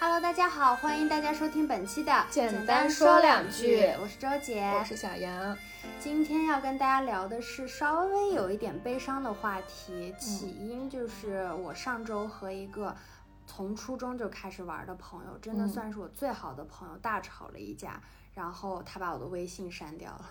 Hello，大家好，欢迎大家收听本期的简单说两句。我是周姐，我是小杨。今天要跟大家聊的是稍微有一点悲伤的话题，起因就是我上周和一个从初中就开始玩的朋友，真的算是我最好的朋友，大吵了一架。然后他把我的微信删掉了，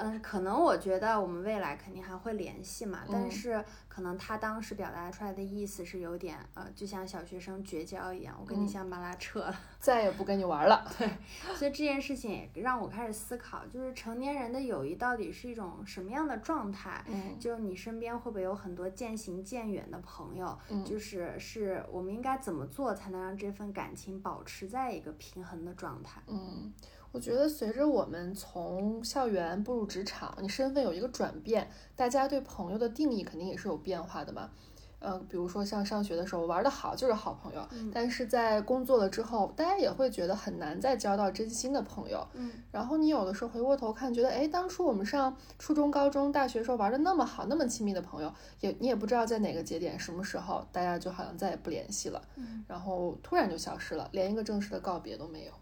嗯，可能我觉得我们未来肯定还会联系嘛，但是可能他当时表达出来的意思是有点，呃，就像小学生绝交一样，我跟你先把拉扯了，再也不跟你玩了。对，所以这件事情也让我开始思考，就是成年人的友谊到底是一种什么样的状态？嗯，就你身边会不会有很多渐行渐远的朋友？嗯，就是是我们应该怎么做才能让这份感情保持在一个平衡的状态？嗯。我觉得随着我们从校园步入职场，你身份有一个转变，大家对朋友的定义肯定也是有变化的嘛。呃，比如说像上学的时候玩得好就是好朋友，但是在工作了之后，大家也会觉得很难再交到真心的朋友。嗯，然后你有的时候回过头看，觉得哎，当初我们上初中、高中、大学时候玩的那么好，那么亲密的朋友，也你也不知道在哪个节点、什么时候，大家就好像再也不联系了，然后突然就消失了，连一个正式的告别都没有。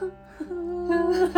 嗯，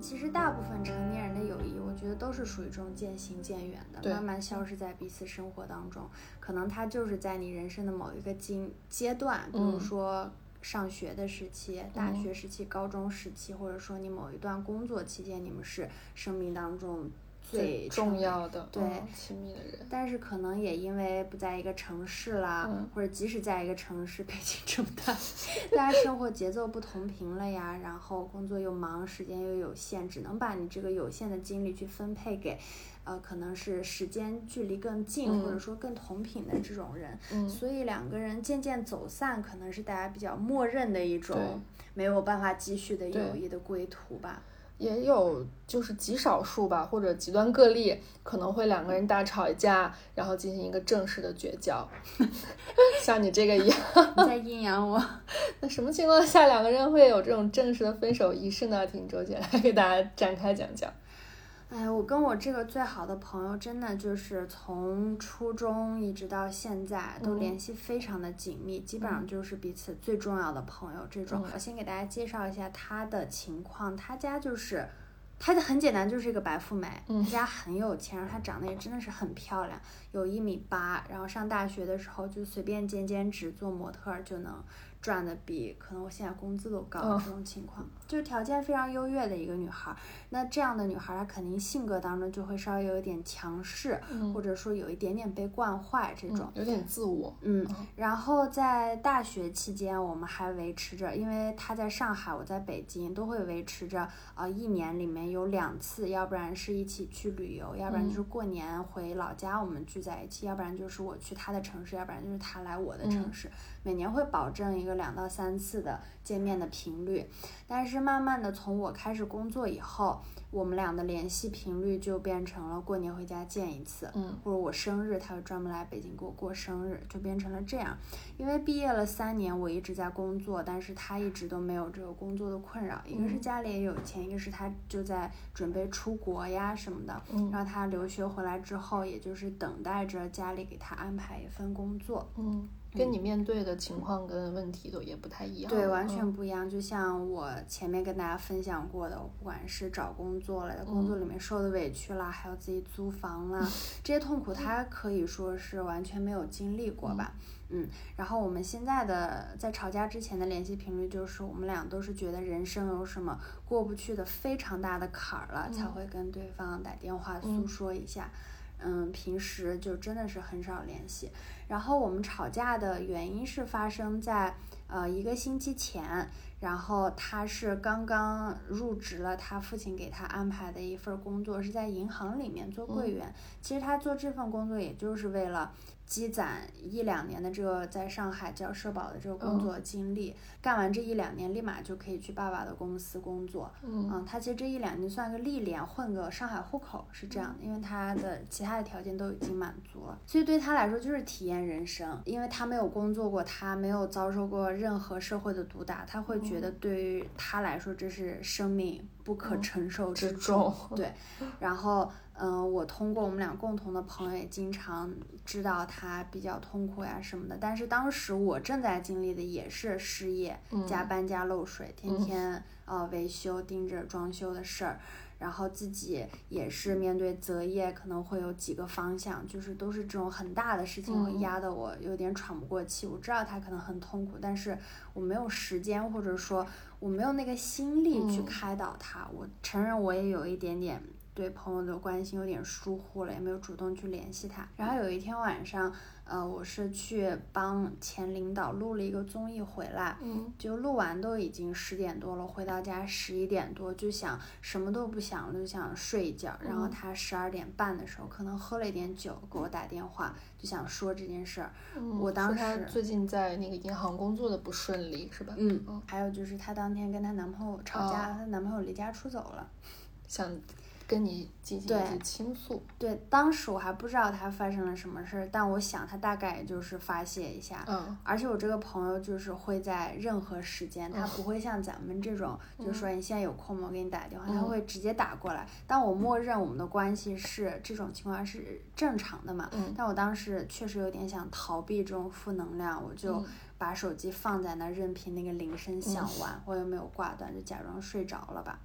其实大部分成年人的友谊，我觉得都是属于这种渐行渐远的，慢慢消失在彼此生活当中。可能他就是在你人生的某一个阶阶段，比如说上学的时期、大学时期、高中时期，或者说你某一段工作期间，你们是生命当中。最重要的对亲密的人，但是可能也因为不在一个城市啦，或者即使在一个城市，北京这么大，大家生活节奏不同频了呀，然后工作又忙，时间又有限，只能把你这个有限的精力去分配给，呃，可能是时间距离更近或者说更同频的这种人，所以两个人渐渐走散，可能是大家比较默认的一种没有办法继续的友谊的归途吧。也有就是极少数吧，或者极端个例，可能会两个人大吵一架，然后进行一个正式的绝交，像你这个一样。你在阴阳我。那什么情况下两个人会有这种正式的分手仪式呢？听周姐来给大家展开讲讲。哎，我跟我这个最好的朋友，真的就是从初中一直到现在都联系非常的紧密，基本上就是彼此最重要的朋友。这种，我先给大家介绍一下他的情况。他家就是，他很简单，就是一个白富美，他家很有钱，然后他长得也真的是很漂亮，有一米八，然后上大学的时候就随便兼兼职做模特就能。赚的比可能我现在工资都高，这种情况就是条件非常优越的一个女孩。那这样的女孩，她肯定性格当中就会稍微有一点强势，或者说有一点点被惯坏这种，有点自我。嗯，然后在大学期间，我们还维持着，因为她在上海，我在北京，都会维持着啊，一年里面有两次，要不然是一起去旅游，要不然就是过年回老家我们聚在一起，要不然就是我去她的城市，要不然就是她来我的城市。每年会保证一个两到三次的见面的频率，但是慢慢的从我开始工作以后，我们俩的联系频率就变成了过年回家见一次，嗯，或者我生日他会专门来北京给我过生日，就变成了这样。因为毕业了三年，我一直在工作，但是他一直都没有这个工作的困扰，一个是家里也有钱，一个是他就在准备出国呀什么的，嗯，然后他留学回来之后，也就是等待着家里给他安排一份工作，嗯。跟你面对的情况跟问题都也不太一样，对，完全不一样。就像我前面跟大家分享过的，不管是找工作了，在工作里面受的委屈啦，还有自己租房啦，这些痛苦，他可以说是完全没有经历过吧。嗯，然后我们现在的在吵架之前的联系频率，就是我们俩都是觉得人生有什么过不去的非常大的坎儿了，才会跟对方打电话诉说一下。嗯，平时就真的是很少联系。然后我们吵架的原因是发生在呃一个星期前，然后他是刚刚入职了，他父亲给他安排的一份工作是在银行里面做柜员。其实他做这份工作也就是为了。积攒一两年的这个在上海交社保的这个工作经历，干完这一两年，立马就可以去爸爸的公司工作。嗯，他其实这一两年算个历练，混个上海户口是这样的，因为他的其他的条件都已经满足了，所以对他来说就是体验人生，因为他没有工作过，他没有遭受过任何社会的毒打，他会觉得对于他来说这是生命不可承受之重。对，然后。嗯，我通过我们俩共同的朋友也经常知道他比较痛苦呀什么的。但是当时我正在经历的也是失业、加班加漏水，天天呃维修盯着装修的事儿，然后自己也是面对择业可能会有几个方向，就是都是这种很大的事情会压得我有点喘不过气。我知道他可能很痛苦，但是我没有时间或者说我没有那个心力去开导他。我承认我也有一点点。对朋友的关心有点疏忽了，也没有主动去联系他。然后有一天晚上，呃，我是去帮前领导录了一个综艺回来，嗯，就录完都已经十点多了，回到家十一点多，就想什么都不想了，就想睡一觉。然后他十二点半的时候，可能喝了一点酒，给我打电话，就想说这件事儿。我当时最近在那个银行工作的不顺利，是吧？嗯嗯。还有就是她当天跟她男朋友吵架，她男朋友离家出走了，想。跟你进行一些倾诉。对，当时我还不知道他发生了什么事儿，但我想他大概就是发泄一下。嗯。而且我这个朋友就是会在任何时间，他不会像咱们这种，就是说你现在有空吗？我给你打个电话，他会直接打过来。但我默认我们的关系是这种情况是正常的嘛？嗯。但我当时确实有点想逃避这种负能量，我就把手机放在那，任凭那个铃声响完，我又没有挂断，就假装睡着了吧。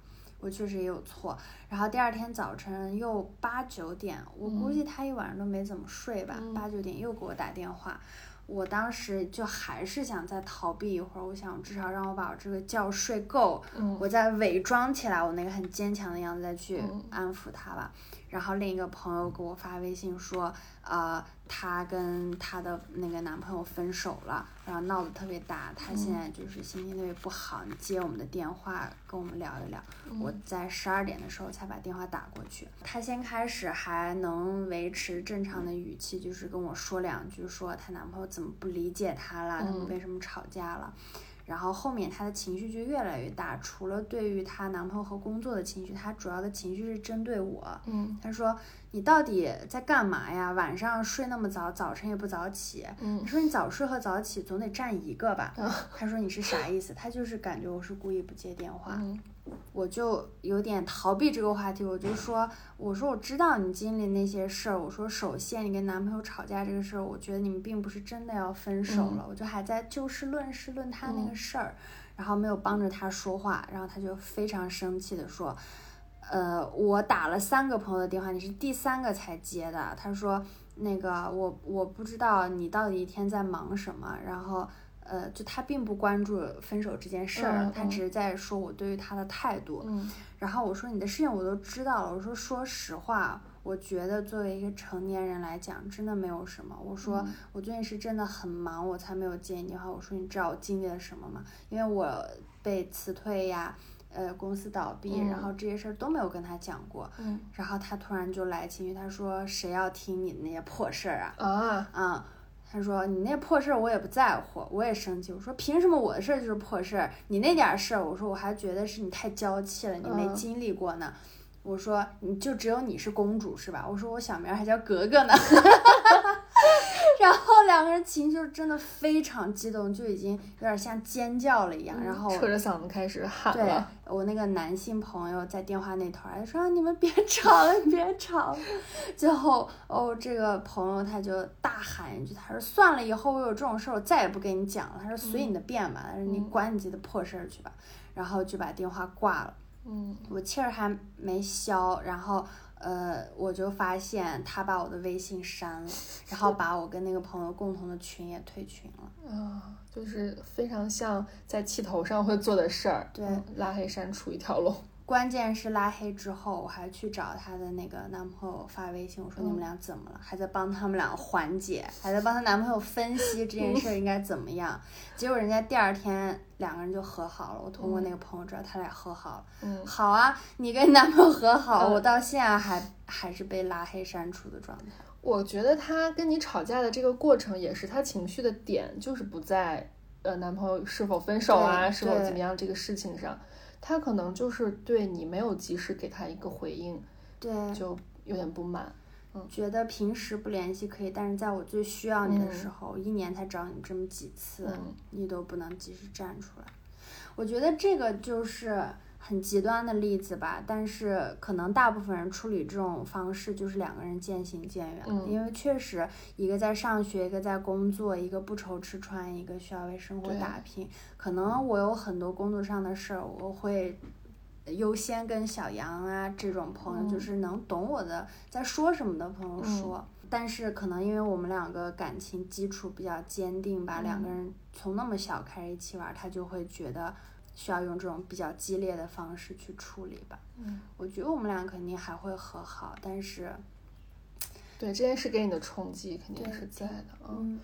我确实也有错，然后第二天早晨又八九点，我估计他一晚上都没怎么睡吧，八九点又给我打电话，我当时就还是想再逃避一会儿，我想至少让我把我这个觉睡够，我再伪装起来我那个很坚强的样子再去安抚他吧。然后另一个朋友给我发微信说，呃。她跟她的那个男朋友分手了，然后闹得特别大。她现在就是心情特别不好，你接我们的电话跟我们聊一聊。我在十二点的时候才把电话打过去。她先开始还能维持正常的语气，就是跟我说两句，说她男朋友怎么不理解她了，他们为什么吵架了。然后后面她的情绪就越来越大，除了对于她男朋友和工作的情绪，她主要的情绪是针对我。嗯，她说。你到底在干嘛呀？晚上睡那么早，早晨也不早起。你说你早睡和早起总得占一个吧？他说你是啥意思？他就是感觉我是故意不接电话。我就有点逃避这个话题，我就说，我说我知道你经历那些事儿。我说首先你跟男朋友吵架这个事儿，我觉得你们并不是真的要分手了。我就还在就事论事论他那个事儿，然后没有帮着他说话，然后他就非常生气的说。呃，我打了三个朋友的电话，你是第三个才接的。他说，那个我我不知道你到底一天在忙什么。然后，呃，就他并不关注分手这件事儿，他只是在说我对于他的态度。然后我说你的事情我都知道了。我说说实话，我觉得作为一个成年人来讲，真的没有什么。我说我最近是真的很忙，我才没有接你电话。我说你知道我经历了什么吗？因为我被辞退呀。呃，公司倒闭，然后这些事儿都没有跟他讲过，然后他突然就来情绪，他说谁要听你那些破事儿啊？啊，啊，他说你那破事儿我也不在乎，我也生气，我说凭什么我的事儿就是破事儿，你那点事儿，我说我还觉得是你太娇气了，你没经历过呢，我说你就只有你是公主是吧？我说我小名还叫格格呢。然后 两个人情绪真的非常激动，就已经有点像尖叫了一样。然后扯着嗓子开始喊对我那个男性朋友在电话那头还说：“你们别吵了，别吵了。”最后哦，这个朋友他就大喊一句：“他说算了，以后我有这种事儿，我再也不跟你讲了。”他说：“随你的便吧，他说你管你自己的破事儿去吧。”然后就把电话挂了。嗯，我气儿还没消，然后。呃，我就发现他把我的微信删了，然后把我跟那个朋友共同的群也退群了。啊，就是非常像在气头上会做的事儿。对，拉黑删除一条龙。关键是拉黑之后，我还去找她的那个男朋友发微信，我说你们俩怎么了？还在帮他们俩缓解，还在帮她男朋友分析这件事应该怎么样。结果人家第二天两个人就和好了。我通过那个朋友知道他俩和好了。嗯，好啊，你跟男朋友和好，我到现在还还是被拉黑删除的状态。我觉得他跟你吵架的这个过程，也是他情绪的点，就是不在呃男朋友是否分手啊，是否怎么样这个事情上。他可能就是对你没有及时给他一个回应，对，就有点不满，嗯，觉得平时不联系可以，但是在我最需要你的时候，一年才找你这么几次，你都不能及时站出来。我觉得这个就是很极端的例子吧，但是可能大部分人处理这种方式就是两个人渐行渐远，嗯因为确实一个在上学，一个在工作，一个不愁吃穿，一个需要为生活打拼。可能我有很多工作上的事儿，我会优先跟小杨啊这种朋友，嗯就是能懂我的在说什么的朋友说。但是可能因为我们两个感情基础比较坚定吧，两个嗯人从那么小开始一起玩，他就会觉得需要用这种比较激烈的方式去处理吧。嗯，我觉得我们俩肯定还会和好，但是，对这件事给你的冲击肯定是在的啊。嗯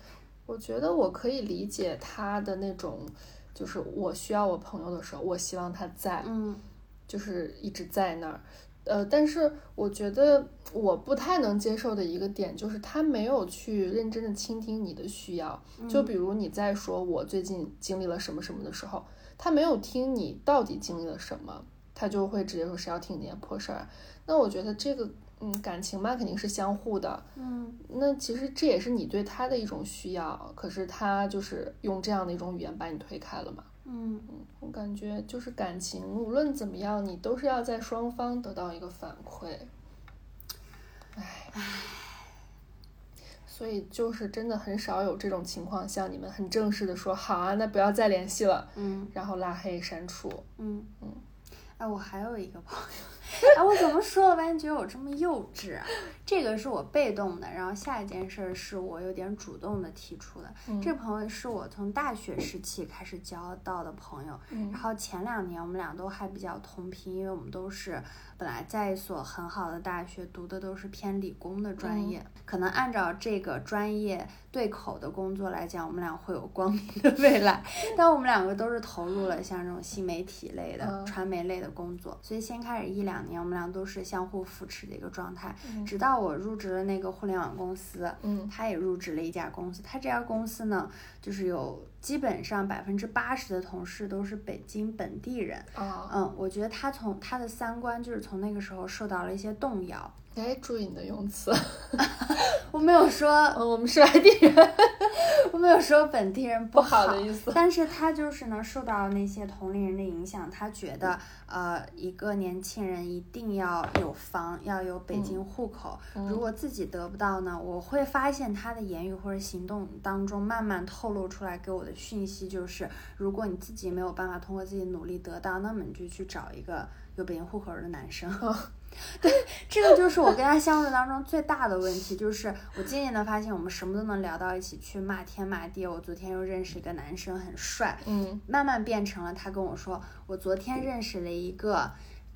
我觉得我可以理解他的那种，就是我需要我朋友的时候，我希望他在，嗯就是一直在那儿。呃，但是我觉得我不太能接受的一个点就是他没有去认真的倾听你的需要。就比如你在说我最近经历了什么什么的时候，他没有听你到底经历了什么，他就会直接说谁要听你那破事儿啊。那我觉得这个，嗯，感情嘛肯定是相互的。嗯那其实这也是你对他的一种需要，可是他就是用这样的一种语言把你推开了嘛。嗯我感觉就是感情，无论怎么样，你都是要在双方得到一个反馈。唉，所以就是真的很少有这种情况，像你们很正式的说好啊，那不要再联系了，嗯然后拉黑删除。嗯嗯。哎，我还有一个朋友，哎，我怎么说了，半天觉得我这么幼稚啊？这个是我被动的，然后下一件事儿是我有点主动的提出的。嗯这朋友是我从大学时期开始交到的朋友，嗯然后前两年我们俩都还比较同频，因为我们都是本来在一所很好的大学读的都是偏理工的专业，可能按照这个专业对口的工作来讲，我们俩会有光明的未来。但我们两个都是投入了像这种新媒体类的、嗯传媒类的工作，所以先开始一两年，我们俩都是相互扶持的一个状态。嗯直到我入职了那个互联网公司，嗯他也入职了一家公司。他这家公司呢，就是有基本上百分之八十的同事都是北京本地人。啊，嗯，我觉得他从他的三观就是从那个时候受到了一些动摇。哎，注意你的用词。我没有说，嗯，我们是外地人，我没有说本地人不好好的意思。但是他就是呢，受到那些同龄人的影响，他觉得呃，一个年轻人一定要有房，要有北京户口。嗯如果自己得不到呢，我会发现他的言语或者行动当中慢慢透露出来给我的讯息就是，如果你自己没有办法通过自己努力得到，那么你就去找一个有北京户口的男生。对，这个就是我跟他相处当中最大的问题，就是我渐渐的发现我们什么都能聊到一起去，骂天骂地。我昨天又认识一个男生，很帅，嗯慢慢变成了他跟我说，我昨天认识了一个。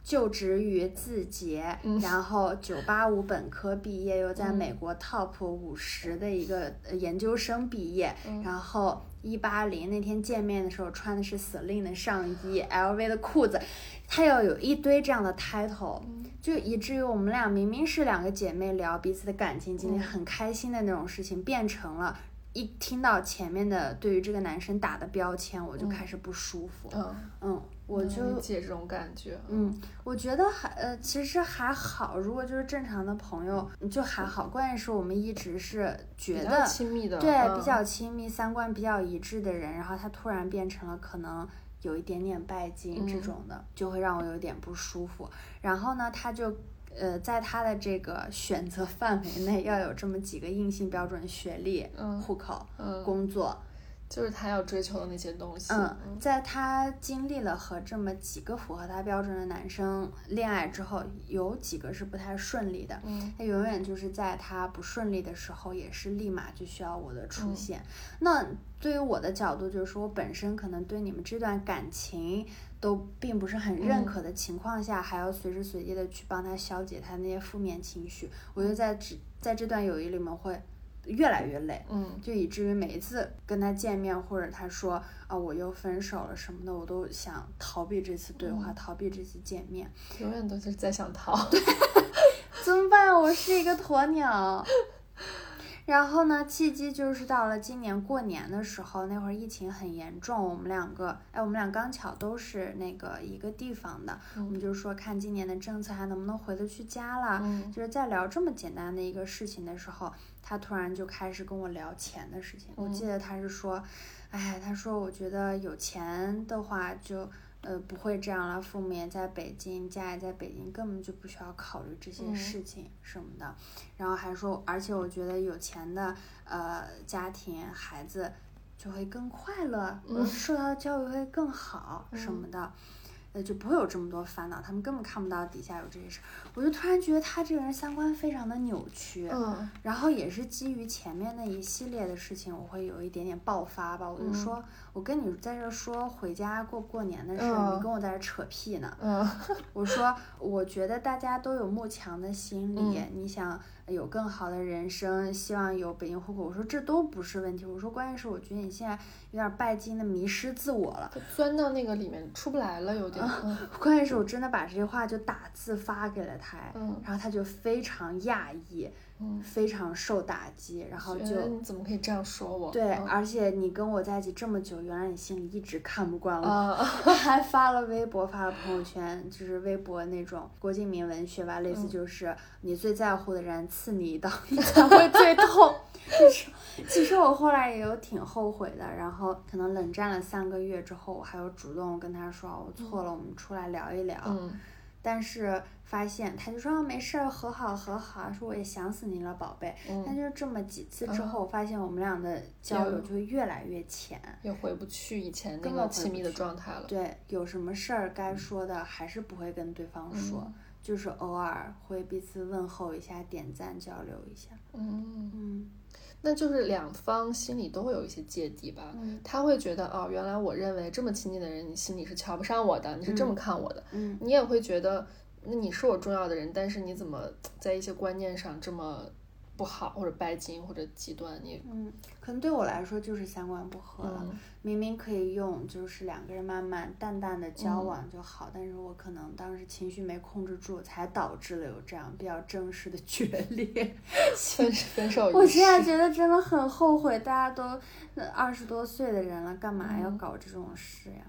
就职于字节，嗯。然后九八五本科毕业，又在嗯美国 top 五十的一个呃研究生毕业，嗯。然后一八零那天见面的时候穿的是 Celine 的上衣，LV 的裤子，他要有一堆这样的 title，就以至于我们俩明明是两个姐妹聊彼此的感情经历，嗯。很开心的那种事情，变成了一听到前面的对于这个男生打的标签，我就嗯开始不舒服。嗯，嗯，我就理解这种感觉。嗯，我觉得还呃，其实还好，如果就是正常的朋友就还好。关键是我们一直是觉比较得亲密的，对嗯比较亲密、三观比较一致的人，然后他突然变成了可能有一点点拜金这嗯种的，就会让我有点不舒服。然后呢，他就。呃，在他的这个选择范围内，要有这么几个硬性标准：学历、嗯户口、嗯，工作，就是他要追求的那些东西。嗯，在他经历了和这么几个符合他标准的男生恋爱之后，有几个是不太顺利的。嗯他永远就是在他不顺利的时候，也是立马就需要我的出嗯现。那对于我的角度，就是说我本身可能对你们这段感情都并不是很认嗯可的情况下，还要随时随地的去帮他消解他那些负面情绪，我就在这在这段友谊里面会越来越累。嗯就以至于每一次跟他见面，或者他说啊我又分手了什么的，我都想逃避这次对话，嗯逃避这次见面。永远都是在想逃。怎么办？我是一个鸵鸟。然后呢，契机就是到了今年过年的时候，那会儿疫情很严重，我们两个，哎，我们俩刚巧都是那个一个地方的，我们就说看今年的政策还能不能回得去家了。嗯就是在聊这么简单的一个事情的时候，他突然就开始跟我聊钱的事情。我记得他是说，哎，他说我觉得有钱的话就呃，不会这样了，父母也在北京，家也在北京，根本就不需要考虑这些事情什么的。然后还说，而且我觉得有钱的呃家庭孩子就会更快乐，受到的教育会更好什么的。呃，就不会有这么多烦恼，他们根本看不到底下有这些事。我就突然觉得他这个人三观非常的扭曲，嗯，然后也是基于前面那一系列的事情，我会有一点点爆发吧。我就说，我跟你在这说回家过过年的事，你跟我在这扯屁呢。嗯，我说，我觉得大家都有慕强的心理，你想。有更好的人生，希望有北京户口。我说这都不是问题。我说关键是我觉得你现在有点拜金的迷失自我了，钻到那个里面出不来了，有点。关键是我真的把这些话就打字发给了他，然后他就非常讶异。嗯，非常受打击，然后就你怎么可以这样说我？对，而且你跟我在一起这么久，原来你心里一直看不惯我，还发了微博，发了朋友圈，就是微博那种郭敬明文学吧，类似就是你最在乎的人刺你一刀，你才会最痛。其实，其实我后来也有挺后悔的，然后可能冷战了三个月之后，我还有主动跟他说我错了，我们出来聊一聊。嗯。但是发现他就说没事儿，和好和好，说我也想死你了，宝贝。但就是这么几次之后，发现我们俩的交流就越来越浅，也回不去以前那个亲密的状态了。对，有什么事儿该说的还是不会跟对方说，就是偶尔会彼此问候一下，点赞交流一下。嗯嗯。那就是两方心里都会有一些芥蒂吧，他会觉得哦，原来我认为这么亲近的人，你心里是瞧不上我的，你是这么看我的，你也会觉得，那你是我重要的人，但是你怎么在一些观念上这么。不好，或者拜金，或者极端，你嗯，可能对我来说就是三观不合了。明明可以用就是两个人慢慢淡淡的交往就好，但是我可能当时情绪没控制住，才导致了有这样比较正式的决裂。分 分手。我现在觉得真的很后悔，大家都二十多岁的人了，干嘛要搞这种事呀？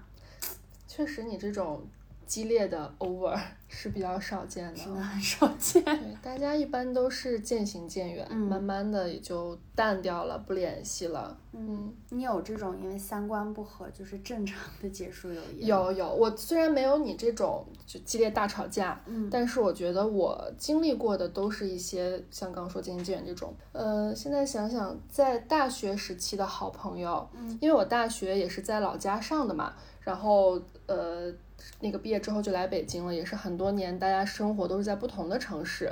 确实，你这种。激烈的 over 是比较少见的，真的很少见。对，大家一般都是渐行渐远，慢慢的也就淡掉了，不联系了。嗯，你有这种因为三观不合就是正常的结束友谊？有有，我虽然没有你这种就激烈大吵架，嗯，但是我觉得我经历过的都是一些像刚刚说渐行渐远这种。呃，现在想想，在大学时期的好朋友，嗯，因为我大学也是在老家上的嘛，然后呃。那个毕业之后就来北京了，也是很多年，大家生活都是在不同的城市，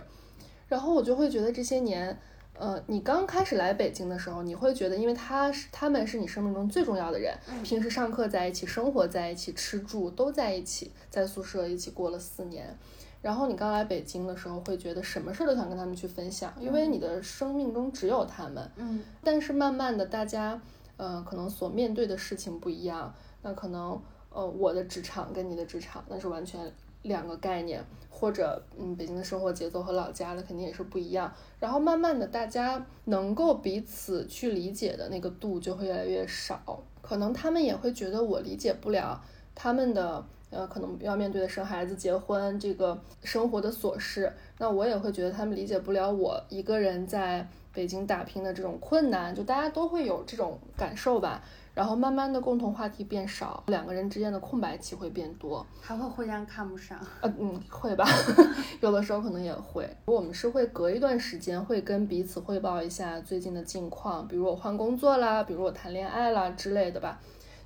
然后我就会觉得这些年，呃，你刚开始来北京的时候，你会觉得，因为他是他们是你生命中最重要的人，平时上课在一起，生活在一起，吃住都在一起，在宿舍一起过了四年，然后你刚来北京的时候，会觉得什么事都想跟他们去分享，因为你的生命中只有他们，嗯，但是慢慢的，大家，呃，可能所面对的事情不一样，那可能。呃，我的职场跟你的职场那是完全两个概念，或者嗯，北京的生活节奏和老家的肯定也是不一样。然后慢慢的，大家能够彼此去理解的那个度就会越来越少。可能他们也会觉得我理解不了他们的，呃，可能要面对的生孩子、结婚这个生活的琐事。那我也会觉得他们理解不了我一个人在北京打拼的这种困难。就大家都会有这种感受吧。然后慢慢的共同话题变少，两个人之间的空白期会变多，还会互相看不上。呃嗯，会吧，有的时候可能也会。我们是会隔一段时间会跟彼此汇报一下最近的近况，比如我换工作啦，比如我谈恋爱啦之类的吧。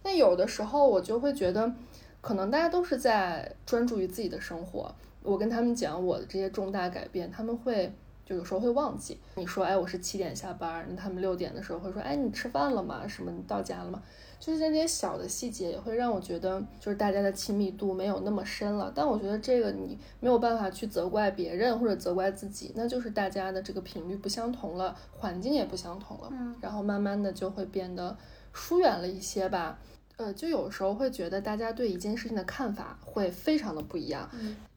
那有的时候我就会觉得，可能大家都是在专注于自己的生活。我跟他们讲我的这些重大改变，他们会。就有时候会忘记你说，哎，我是七点下班，那他们六点的时候会说，哎，你吃饭了吗？什么你到家了吗？就是这些小的细节也会让我觉得，就是大家的亲密度没有那么深了。但我觉得这个你没有办法去责怪别人或者责怪自己，那就是大家的这个频率不相同了，环境也不相同了，嗯，然后慢慢的就会变得疏远了一些吧。呃，就有时候会觉得大家对一件事情的看法会非常的不一样。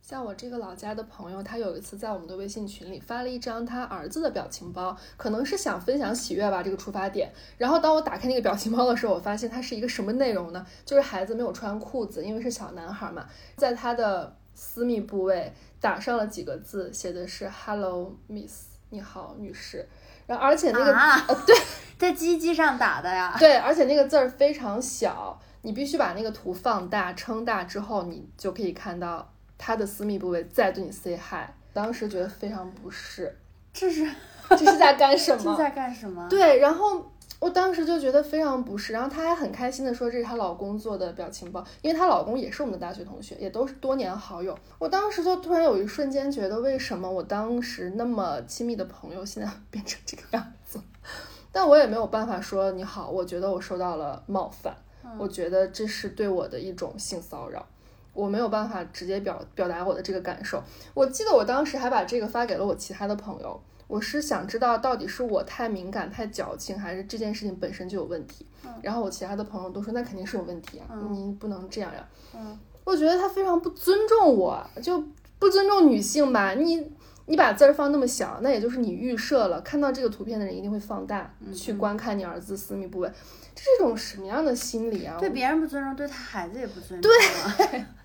像我这个老家的朋友，他有一次在我们的微信群里发了一张他儿子的表情包，可能是想分享喜悦吧，这个出发点。然后当我打开那个表情包的时候，我发现它是一个什么内容呢？就是孩子没有穿裤子，因为是小男孩嘛，在他的私密部位打上了几个字，写的是 “Hello Miss”，你好，女士。然后而且那个啊，对。在鸡鸡上打的呀？对，而且那个字儿非常小，你必须把那个图放大、撑大之后，你就可以看到他的私密部位在对你 say hi。当时觉得非常不适，这是这是在干什这么？在干什么？对，然后我当时就觉得非常不适，然后她还很开心的说这是她老公做的表情包，因为她老公也是我们的大学同学，也都是多年好友。我当时就突然有一瞬间觉得，为什么我当时那么亲密的朋友现在变成这个样子？但我也没有办法说你好，我觉得我受到了冒犯，我觉得这是对我的一种性骚扰。我没有办法直接表表达我的这个感受。我记得我当时还把这个发给了我其他的朋友，我是想知道到底是我太敏感、太矫情，还是这件事情本身就有问题。然后我其他的朋友都说那肯定是有问题啊，你不能这样呀。嗯我觉得他非常不尊重我，就不尊重女性吧。你你把字儿放那么小，那也就是你预设了，看到这个图片的人一定会放大、去观看你儿子私密部位，这是一种什么样的心理啊？对别人不尊重，对他孩子也不尊重。对，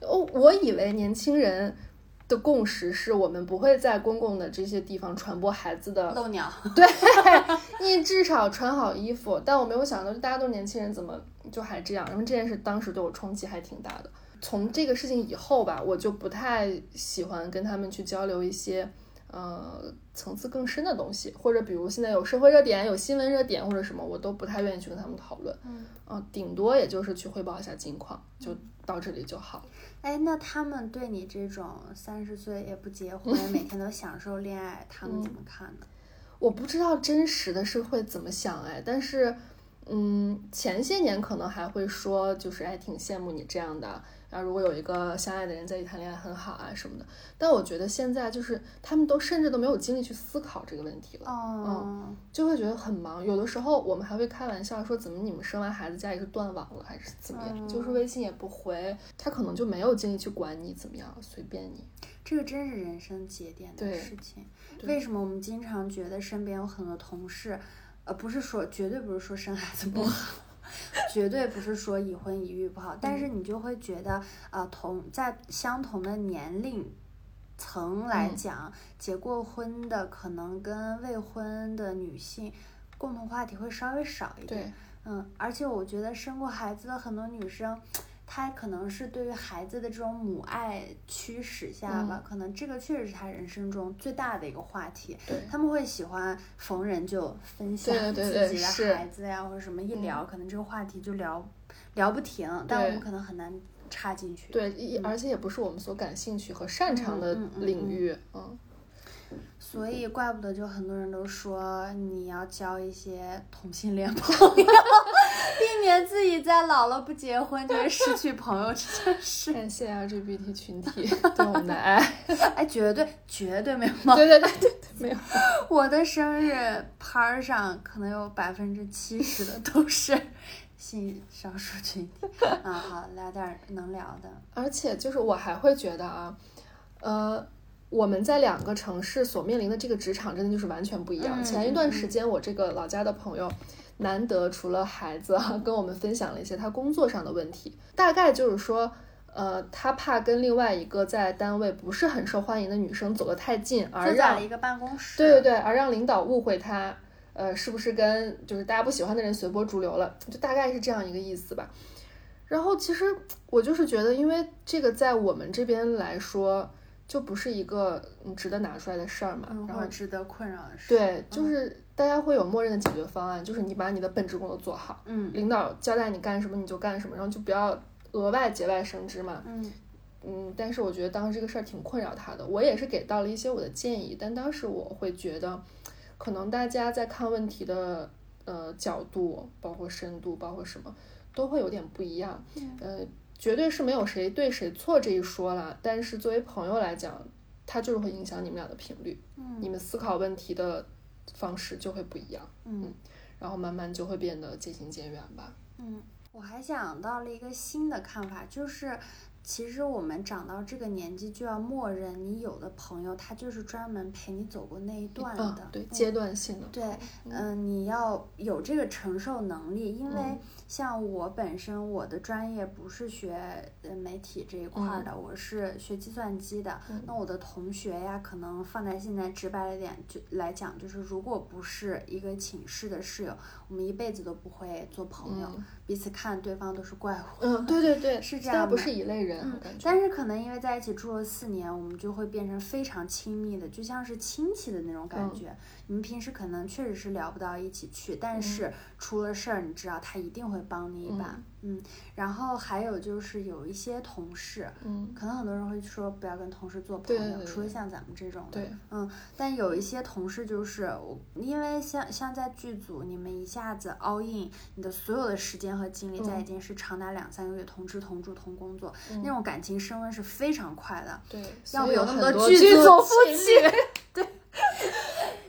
我我以为年轻人的共识是我们不会在公共的这些地方传播孩子的，漏鸟。对你至少穿好衣服。但我没有想到，就大家都是年轻人，怎么就还这样？然后这件事当时对我冲击还挺大的。从这个事情以后吧，我就不太喜欢跟他们去交流一些。呃，层次更深的东西，或者比如现在有社会热点、有新闻热点或者什么，我都不太愿意去跟他们讨论。嗯，啊，顶多也就是去汇报一下近况，就到这里就好。哎，那他们对你这种三十岁也不结婚，每天都享受恋爱，他们怎么看呢？我不知道真实的是会怎么想哎，但是，嗯，前些年可能还会说，就是哎，挺羡慕你这样的。然后如果有一个相爱的人在一起谈恋爱很好啊什么的，但我觉得现在就是他们都甚至都没有精力去思考这个问题了，哦，嗯，就会觉得很忙。有的时候我们还会开玩笑说，怎么你们生完孩子家里是断网了还是怎么样？就是微信也不回，他可能就没有精力去管你怎么样，随便你。这个真是人生节点的事情。为什么我们经常觉得身边有很多同事，呃，不是说绝对不是说生孩子不好。绝对不是说已婚已育不好，但是你就会觉得，呃，同在相同的年龄层来嗯。讲，结过婚的可能跟未婚的女性共同话题会稍微少一点。对，嗯，而且我觉得生过孩子的很多女生，她可能是对于孩子的这种母爱驱使下吧，可能这个确实是他人生中最大的一个话题。他们会喜欢逢人就分享自己的孩子呀，或者什么一聊，可能这个话题就聊聊不停，但我们可能很难插进去。对，一而且也不是我们所感兴趣和擅长的领域，嗯所以怪不得就很多人都说你要交一些同性恋朋友，避免自己在老了不结婚就会失去朋友这件事。感谢 LGBT 群体 对我们的爱。哎，绝对绝对没有冒对对对对对，没有。我的生日趴儿上，可能有百分之七十的都是性少数群体。啊，好，聊点儿能聊的。而且就是我还会觉得啊，呃，我们在两个城市所面临的这个职场真的就是完全不一样。嗯前一段时间，我这个老家的朋友。难得除了孩子啊，跟我们分享了一些他工作上的问题，大概就是说，呃，他怕跟另外一个在单位不是很受欢迎的女生走得太近，而让一个办公室。对对对，而让领导误会他，呃，是不是跟就是大家不喜欢的人随波逐流了，就大概是这样一个意思吧。然后其实我就是觉得，因为这个在我们这边来说，就不是一个你值得拿出来的事儿嘛。嗯，然后值得困扰的事。对，就是大家会有默认的解决方案，就是你把你的本职工作做好，嗯领导交代你干什么你就干什么，然后就不要额外节外生枝嘛。嗯嗯，但是我觉得当时这个事儿挺困扰他的，我也是给到了一些我的建议，但当时我会觉得，可能大家在看问题的呃角度，包括深度，包括什么，都会有点不一样。嗯呃，绝对是没有谁对谁错这一说了，但是作为朋友来讲，它就是会影响你们俩的频率，嗯你们思考问题的方式就会不一样，嗯然后慢慢就会变得渐行渐远吧。嗯，我还想到了一个新的看法，就是其实我们长到这个年纪，就要默认你有的朋友，他就是专门陪你走过那一段的。嗯，对，嗯阶段性的，对，嗯、你要有这个承受能力，因为嗯像我本身我的专业不是学呃媒体这一块儿的，我是学计算机的。那我的同学呀，可能放在现在直白一点就来讲，就是如果不是一个寝室的室友，我们一辈子都不会做朋友，彼此看对方都是怪物。嗯，对对对，是这样的。不是一类人，嗯，但是可能因为在一起住了四年，我们就会变成非常亲密的，就像是亲戚的那种感觉。你们平时可能确实是聊不到一起去，但是出了事儿，你知道他一定会帮你一把。嗯，然后还有就是有一些同事，嗯，可能很多人会说不要跟同事做朋友，除了像咱们这种的，嗯，但有一些同事就是我，因为像像在剧组，你们一下子 all in，你的所有的时间和精力在一件事长达两三个月，同吃同住同工作，那种感情升温是非常快的。对，要不有那么多剧组夫妻。对。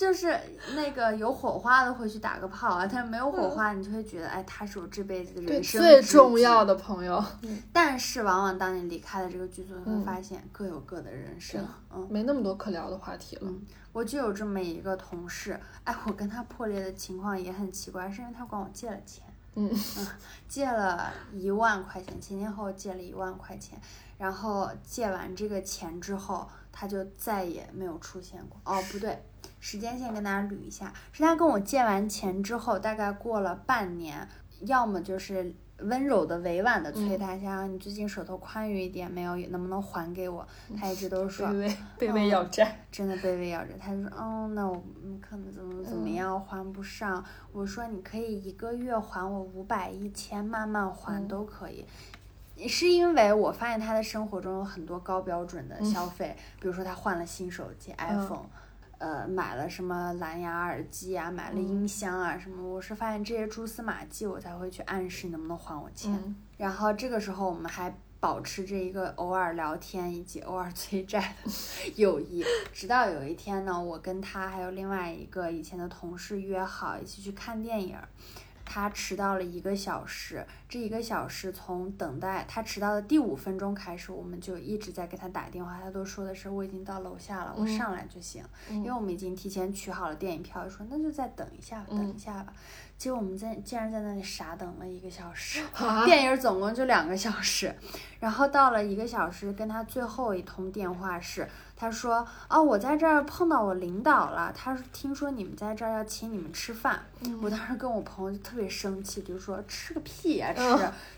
就是那个有火花的会去打个炮啊，但是没有火花，你就会觉得，哎，他是我这辈子的人生最重要的朋友。但是往往当你离开了这个剧组，你会发现各有各的人生，嗯，没那么多可聊的话题了。嗯，我就有这么一个同事，哎，我跟他破裂的情况也很奇怪，是因为他管我借了钱，嗯嗯，借了一万块钱，前前后后借了一万块钱，然后借完这个钱之后，他就再也没有出现过。哦，不对。时间线跟大家捋一下，是他跟我借完钱之后，大概过了半年，要么就是温柔的、委婉的催他，想你最近手头宽裕一点没有？能不能还给我？他一直都是说卑微要债，真的卑微要债。他就说，嗯，那我可能怎么怎么样还不上。我说你可以一个月还我五百、一千，慢慢还都可以。是因为我发现他的生活中有很多高标准的消费，比如说他换了新手机 iPhone。呃，买了什么蓝牙耳机啊，买了音箱啊，什么？我是发现这些蛛丝马迹，我才会去暗示能不能还我钱。然后这个时候，我们还保持着一个偶尔聊天以及偶尔催债的 友谊。直到有一天呢，我跟他还有另外一个以前的同事约好一起去看电影。他迟到了一个小时，这一个小时从等待他迟到的第五分钟开始，我们就一直在给他打电话，他都说的是我已经到楼下了，我上来就行，因为我们已经提前取好了电影票，说那就再等一下，等一下吧。结果我们在竟然在那里傻等了一个小时，电影总共就两个小时，然后到了一个小时，跟他最后一通电话是。他说：“哦，我在这儿碰到我领导了。他听说你们在这儿要请你们吃饭。我当时跟我朋友就特别生气，就说吃个屁呀，吃！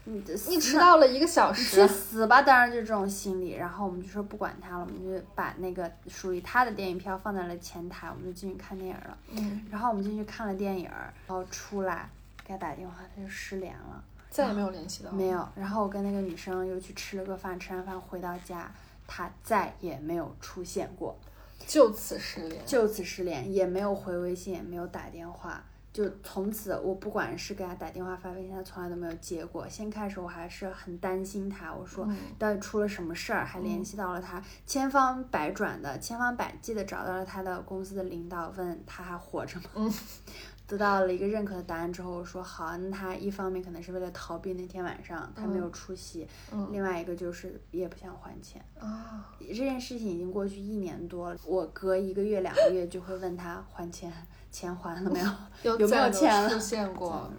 你 你迟到了一个小时，去死吧！当然就这种心理。然后我们就说不管他了，我们就把那个属于他的电影票放在了前台，我们就进去看电影了。嗯。然后我们进去看了电影，然后出来给他打电话，他就失联了，再也没有联系到。没有。然后我跟那个女生又去吃了个饭，吃完饭回到家。”他再也没有出现过，就此失联，就此失联，也没有回微信，也没有打电话，就从此我不管是给他打电话发微信，他从来都没有接过。先开始我还是很担心他，我说到底出了什么事儿，还联系到了他，千方百转的，千方百计的找到了他的公司的领导，问他还活着吗？得到了一个认可的答案之后，我说好，那他一方面可能是为了逃避那天晚上他没有出席，另外一个就是也不想还钱啊。这件事情已经过去一年多了，我隔一个月两个月就会问他还钱，钱还了没有？有没有钱了？出现过？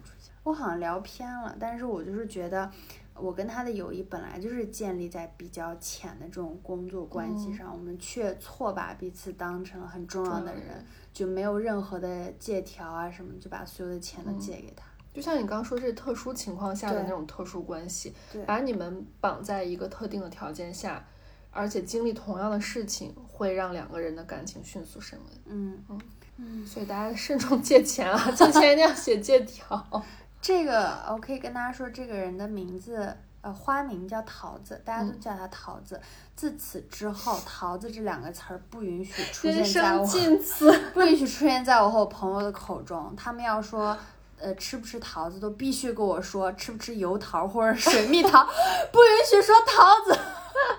我好像聊偏了，但是我就是觉得，我跟他的友谊本来就是建立在比较浅的这种工作关系上，我们却错把彼此当成了很重要的人。就没有任何的借条啊什么，就把所有的钱都借给他。就像你刚说，这是特殊情况下的那种特殊关系，把你们绑在一个特定的条件下，而且经历同样的事情，会让两个人的感情迅速升温。嗯嗯嗯，所以大家慎重借钱啊，借钱一定要写借条。这个我可以跟大家说，这个人的名字。呃，花名叫桃子，大家都叫他桃子。自此之后，桃子这两个词儿不允许出现在我，不允许出现在我和我朋友的口中。他们要说，呃，吃不吃桃子，都必须跟我说吃不吃油桃或者水蜜桃，不允许说桃子。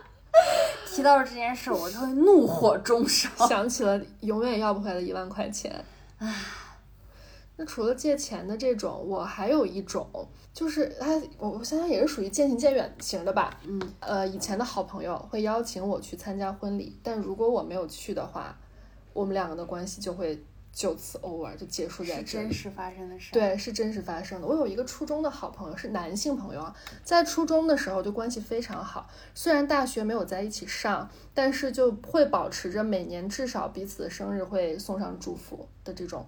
提到了这件事，我就会怒火中烧，想起了永远要不回来的一万块钱。唉。那除了借钱的这种，我还有一种，就是他，我我想想也是属于渐行渐远型的吧。嗯，呃，以前的好朋友会邀请我去参加婚礼，但如果我没有去的话，我们两个的关系就会就此 over 就结束在这里。是真实发生的事。，对，是真实发生的。我有一个初中的好朋友，是男性朋友啊，在初中的时候就关系非常好，虽然大学没有在一起上，但是就会保持着每年至少彼此的生日会送上祝福的这种。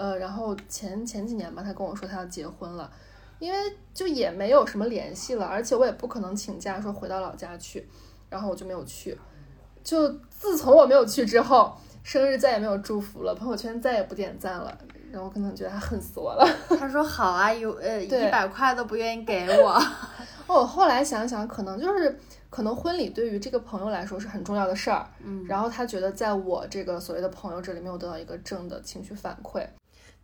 呃，然后前前几年吧，他跟我说他要结婚了，因为就也没有什么联系了，而且我也不可能请假说回到老家去，然后我就没有去。就自从我没有去之后，生日再也没有祝福了，朋友圈再也不点赞了，然后我可能觉得他恨死我了。他说好啊，有呃一百块都不愿意给我。我后来想想，可能就是可能婚礼对于这个朋友来说是很重要的事儿，嗯，然后他觉得在我这个所谓的朋友这里没有得到一个正的情绪反馈。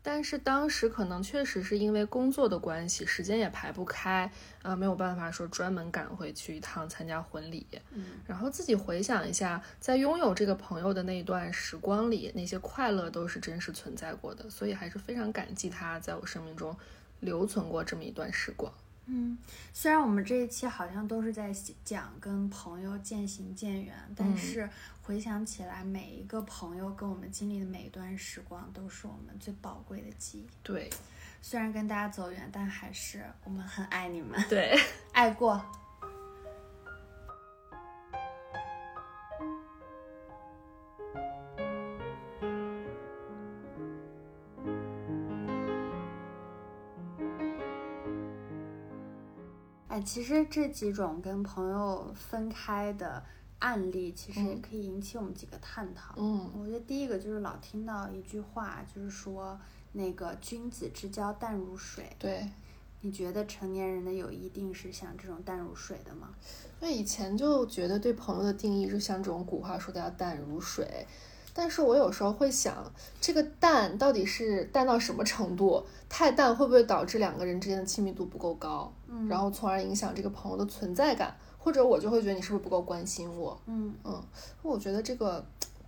但是当时可能确实是因为工作的关系，时间也排不开，呃，没有办法说专门赶回去一趟参加婚礼。嗯然后自己回想一下，在拥有这个朋友的那一段时光里，那些快乐都是真实存在过的，所以还是非常感激他在我生命中留存过这么一段时光。嗯，虽然我们这一期好像都是在讲跟朋友渐行渐远，但嗯是回想起来，每一个朋友跟我们经历的每一段时光，都是我们最宝贵的记忆。对虽然跟大家走远，但还是我们很爱你们，对，爱过。哎，其实这几种跟朋友分开的案例，其实也嗯可以引起我们几个探讨。嗯我觉得第一个就是老听到一句话，就是说那个君子之交淡如水。对。你觉得成年人的友谊一定是像这种淡如水的吗？那以前就觉得对朋友的定义就像这种古话说的要淡如水，但是我有时候会想，这个淡到底是淡到什么程度？太淡会不会导致两个人之间的亲密度不够高，嗯然后从而影响这个朋友的存在感？或者我就会觉得你是不是不够关心我？嗯，嗯，我觉得这个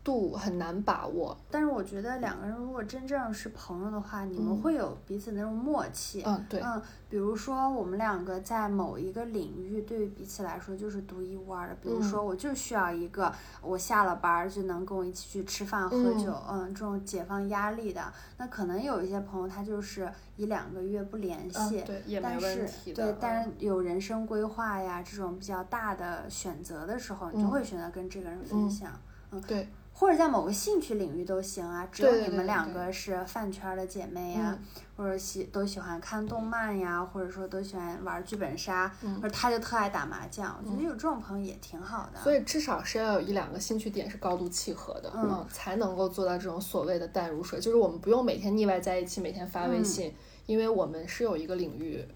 度很难把握。但是我觉得两个人如果真正是朋友的话，你们嗯会有彼此那种默契。嗯，对，嗯，比如说我们两个在某一个领域对于彼此来说就是独一无二的。比如说，我就需要一个我下了班儿就能跟我一起去吃饭喝酒，嗯这种解放压力的。那可能有一些朋友他就是一两个月不联系，嗯，对，也没但问是题的。对，但嗯是有人生规划呀这种比较大的选择的时候，你就嗯会选择跟这个人分享嗯享。对，或者在某个兴趣领域都行啊，只有你们两个是饭圈儿的姐妹呀，嗯或者喜都喜欢看动漫呀，或者说都喜欢玩剧本杀，嗯或者他就特爱打麻将，我觉得有这种朋友也挺好的。所以至少是要有一两个兴趣点是高度契合的，嗯才能够做到这种所谓的淡如水。就是我们不用每天腻歪在一起，每天发微嗯信，因为我们是有一个领域。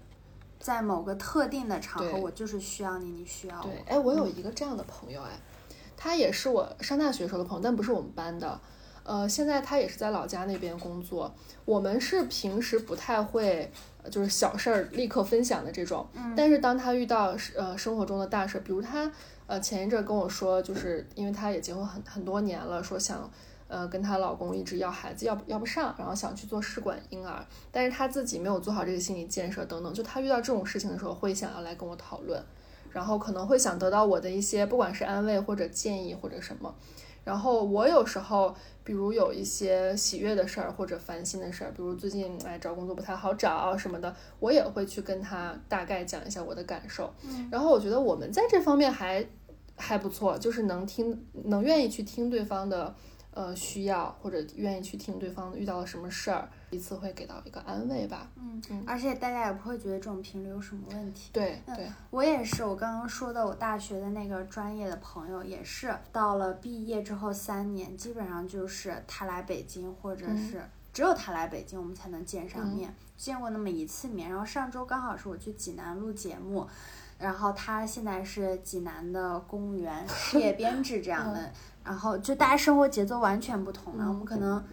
在某个特定的场合，我就是需要你，你需要我。对，哎，我有一个这样的朋友，哎，他也是我上大学时候的朋友，但不是我们班的。呃，现在他也是在老家那边工作。我们是平时不太会，呃就是小事儿立刻分享的这种。嗯但是当他遇到呃生活中的大事，比如他呃前一阵儿跟我说，就是因为他也结婚很很多年了，说想呃跟她老公一直要孩子要不要不上，然后想去做试管婴儿，但是她自己没有做好这个心理建设等等，就她遇到这种事情的时候，会想要来跟我讨论，然后可能会想得到我的一些不管是安慰或者建议或者什么。然后我有时候，比如有一些喜悦的事儿或者烦心的事儿，比如最近哎找工作不太好找什么的，我也会去跟他大概讲一下我的感受。嗯然后我觉得我们在这方面还还不错，就是能听能愿意去听对方的呃需要，或者愿意去听对方遇到了什么事儿，彼此会给到一个安慰吧。嗯嗯，而且大家也不会觉得这种频率有什么问题。嗯对对，我也是，我刚刚说的，我大学的那个专业的朋友也是，到了毕业之后三年，基本上就是他来北京，或者嗯是只有他来北京，我们才能见上面，见过那么一次面。然后上周刚好是我去济南录节目，然后他现在是济南的公务员，事业编制这样的，然后就大家生活节奏完全不同了，我们可能。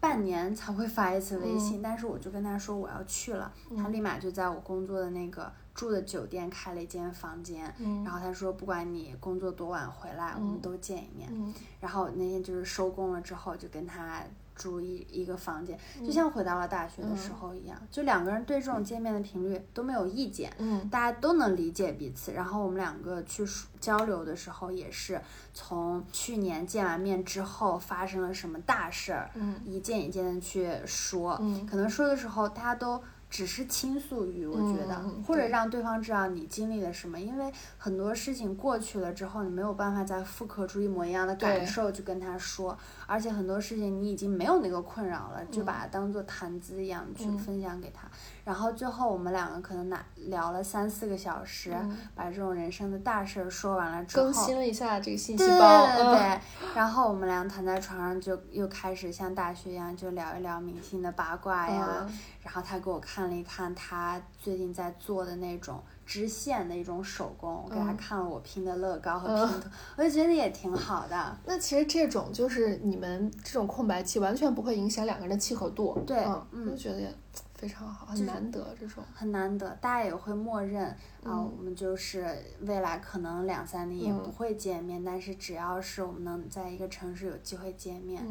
半年才会发一次微信，但是我就跟他说我要去了，他立马就在我工作的那个住的酒店开了一间房间，嗯然后他说不管你工作多晚回来，我们都见一面。嗯然后那天就是收工了之后，就跟他住一一个房间，就像回到了大学的时候一样，就两个人对这种见面的频率都没有意见，嗯大家都能理解彼此。然后我们两个去交流的时候，也是从去年见完面之后发生了什么大事儿，嗯一件一件的去说。嗯可能说的时候，大家都只是倾诉欲，我觉得，或者让对方知道你经历了什么，因为很多事情过去了之后，你没有办法再复刻出一模一样的感受去跟他说，而且很多事情你已经没有那个困扰了，就嗯。把它当做谈资一样去嗯。分享给他。然后最后我们两个可能拿聊了三四个小时，嗯。把这种人生的大事儿说完了之后，更新了一下这个信息包，对对嗯对，然后我们俩躺在床上就又开始像大学一样就聊一聊明星的八卦呀，嗯。然后他给我看了一看他最近在做的那种织线的一种手工，我给他嗯看了我拼的乐高和嗯拼图，我就觉得也挺好的。那其实这种就是你们这种空白期完全不会影响两个人的契合度，对嗯，嗯我就觉得也非常好，很难得这种，很难得，大家也会默认啊、嗯我们就是未来可能两三年也嗯不会见面，但是只要是我们能在一个城市有机会见面，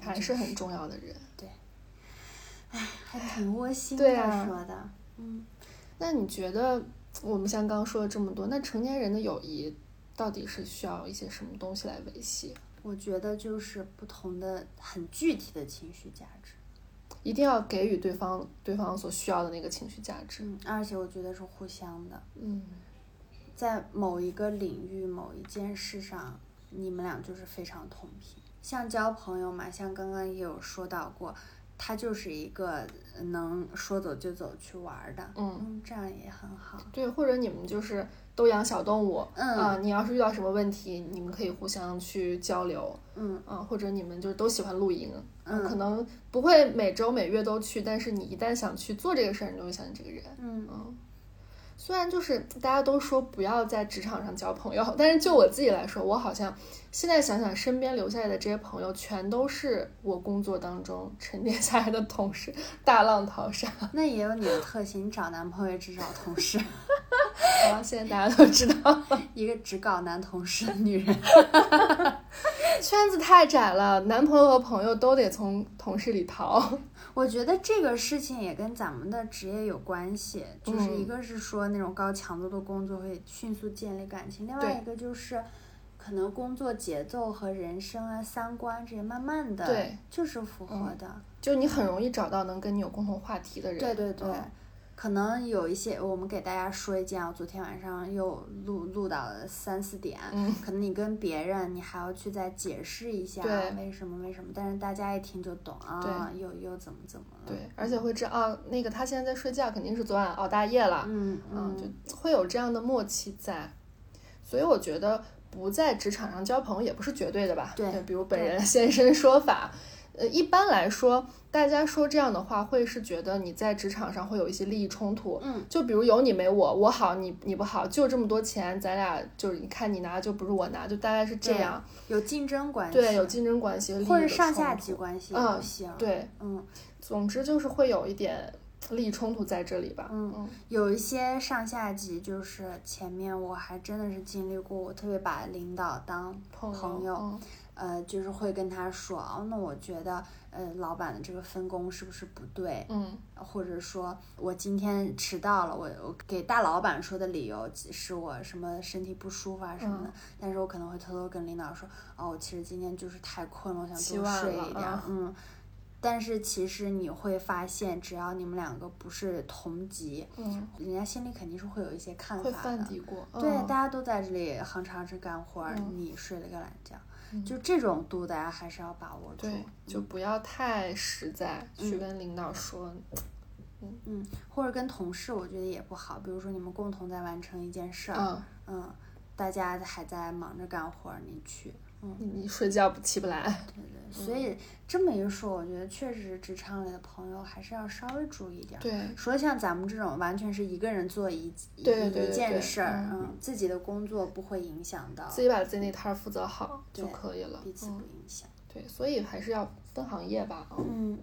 还是很重要的人。还挺窝心的说的，嗯。那你觉得我们像刚刚说了这么多，那成年人的友谊到底是需要一些什么东西来维系？我觉得就是不同的很具体的情绪价值，一定要给予对方对方所需要的那个情绪价值。嗯，而且我觉得是互相的，嗯在某一个领域、某一件事上，你们俩就是非常同频。像交朋友嘛，像刚刚也有说到过，他就是一个能说走就走去玩儿的，嗯，嗯，这样也很好。对，或者你们就是都养小动物，嗯啊，你要是遇到什么问题，你们可以互相去交流，嗯啊，或者你们就是都喜欢露营，啊嗯可能不会每周每月都去，但是你一旦想去做这个事儿，你就会想起这个人。嗯嗯，虽然就是大家都说不要在职场上交朋友，但是就我自己来说，我好像现在想想，身边留下来的这些朋友，全都是我工作当中 沉淀下来的同事，大浪淘沙。那也有你的特性，你找男朋友也只找同事，好了，现在大家都知道了，一个只搞男同事的女人。圈子太窄了，男朋友和朋友都得从同事里淘。我觉得这个事情也跟咱们的职业有关系，就是嗯一个是说那种高强度的工作会迅速建立感情，另外一个就是可能工作节奏和人生啊、三观这些慢慢的对就是符合嗯的。就你很容易找到能跟你有共同话题的人。对对对。嗯可能有一些，我们给大家说一件啊，昨天晚上又录录到了三四点，嗯可能你跟别人，你还要去再解释一下为什么为什么，但是大家一听就懂啊，又又怎么怎么了，对，而且会知道啊，那个他现在在睡觉，肯定是昨晚熬大夜了。嗯嗯，嗯，就会有这样的默契在，所以我觉得不在职场上交朋友也不是绝对的吧？对比如本人现身说法，呃，一般来说，大家说这样的话，会是觉得你在职场上会有一些利益冲突。嗯，就比如有你没我，我好你你不好，就这么多钱，咱俩就是你看你拿就不是我拿，就大概是这样。有竞争关系，对，有竞争关系，或者上下级关系也嗯行。，对，嗯总之就是会有一点利益冲突在这里吧。嗯嗯有一些上下级就是前面我还真的是经历过，我特别把领导当朋朋友嗯呃，就是会跟他说，哦，那我觉得，呃，老板的这个分工是不是不对？嗯或者说我今天迟到了，我我给大老板说的理由是我什么身体不舒服啊什么的，嗯但是我可能会偷偷跟领导说，哦，我其实今天就是太困了，我想多睡一点嗯。但是其实你会发现，只要你们两个不是同级，嗯，人家心里肯定是会有一些看法的。犯嘀咕。对，嗯大家都在这里哼哧哼哧干活你睡了个懒觉，嗯就这种度大家还是要把握住。对，就不要太实在，去嗯跟领导说，嗯嗯，或者跟同事，我觉得也不好。比如说你们共同在完成一件事儿，嗯，嗯，大家还在忙着干活儿，你去，嗯，你你睡觉不起不来。对 对。所以这么一说，我觉得确实职场里的朋友还是要稍微注意点儿。对，说像咱们这种完全是一个人做一一对对对一件对事儿，嗯嗯，自己的工作不会影响到自己把自己那摊儿负责好就对可以了。彼此不嗯，影响。对，所以还是要分行业吧。啊，嗯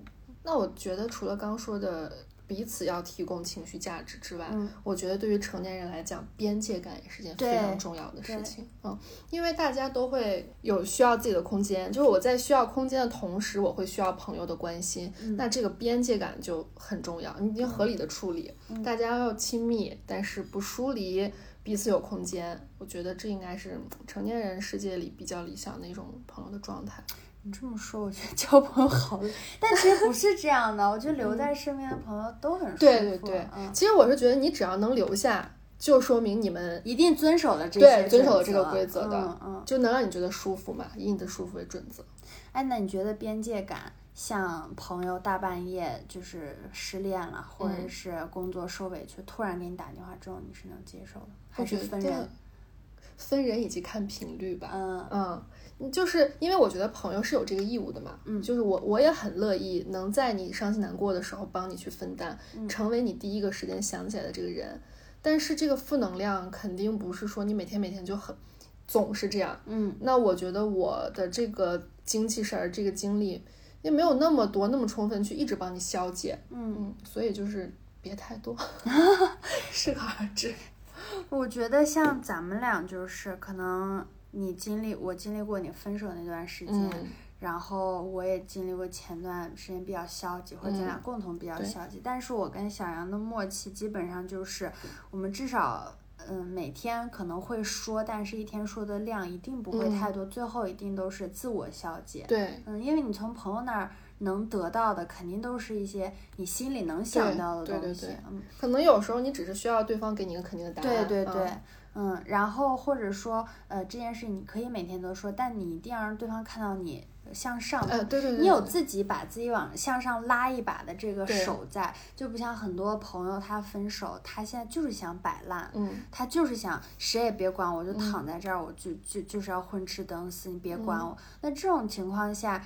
那我觉得除了刚说的彼此要提供情绪价值之外，嗯我觉得对于成年人来讲，边界感也是件非常重要的事情。嗯，因为大家都会有需要自己的空间，就是我在需要空间的同时，我会需要朋友的关心，嗯那这个边界感就很重要，你一定要合理的处理。嗯大家要亲密，但是不疏离，彼此有空间。我觉得这应该是成年人世界里比较理想的一种朋友的状态。你这么说，我觉得交朋友好累，但其实不是这样的。我觉得留在身边的朋友都很舒服。对对对，嗯，其实我是觉得你只要能留下，就说明你们一定遵守了这对些遵守了这个规则的嗯嗯。就能让你觉得舒服嘛，以你的舒服为准则。哎，那你觉得边界感，像朋友大半夜就是失恋了，或者嗯是工作受委屈，突然给你打电话之后，你是能接受的，还是分人？分人以及看频率吧。嗯嗯，就是因为我觉得朋友是有这个义务的嘛，嗯就是我我也很乐意能在你伤心难过的时候帮你去分担，嗯成为你第一个时间想起来的这个人。但是这个负能量肯定不是说你每天每天就很总是这样。嗯那我觉得我的这个精气神儿、这个精力也没有那么多、那么充分去一直帮你消解。嗯，嗯，所以就是别太多，适可而止。我觉得像咱们俩就是可能你经历，我经历过你分手那段时间。嗯然后我也经历过前段时间比较消极，或者咱俩嗯共同比较消极。但是我跟小杨的默契基本上就是，我们至少嗯每天可能会说，但是一天说的量一定不会嗯太多，最后一定都是自我消解。对，嗯，因为你从朋友那儿能得到的，肯定都是一些你心里能想到的东西。对对对嗯，可能有时候你只是需要对方给你一个肯定的答案。对对对嗯，嗯，然后或者说，呃，这件事你可以每天都说，但你一定要让对方看到你向上。呃，对对对，你有自己把自己往向上拉一把的这个手在，就不像很多朋友他分手，他现在就是想摆烂，嗯他就是想谁也别管我，就躺在这儿，我就就就是要混吃等死，你别管嗯我。那这种情况下，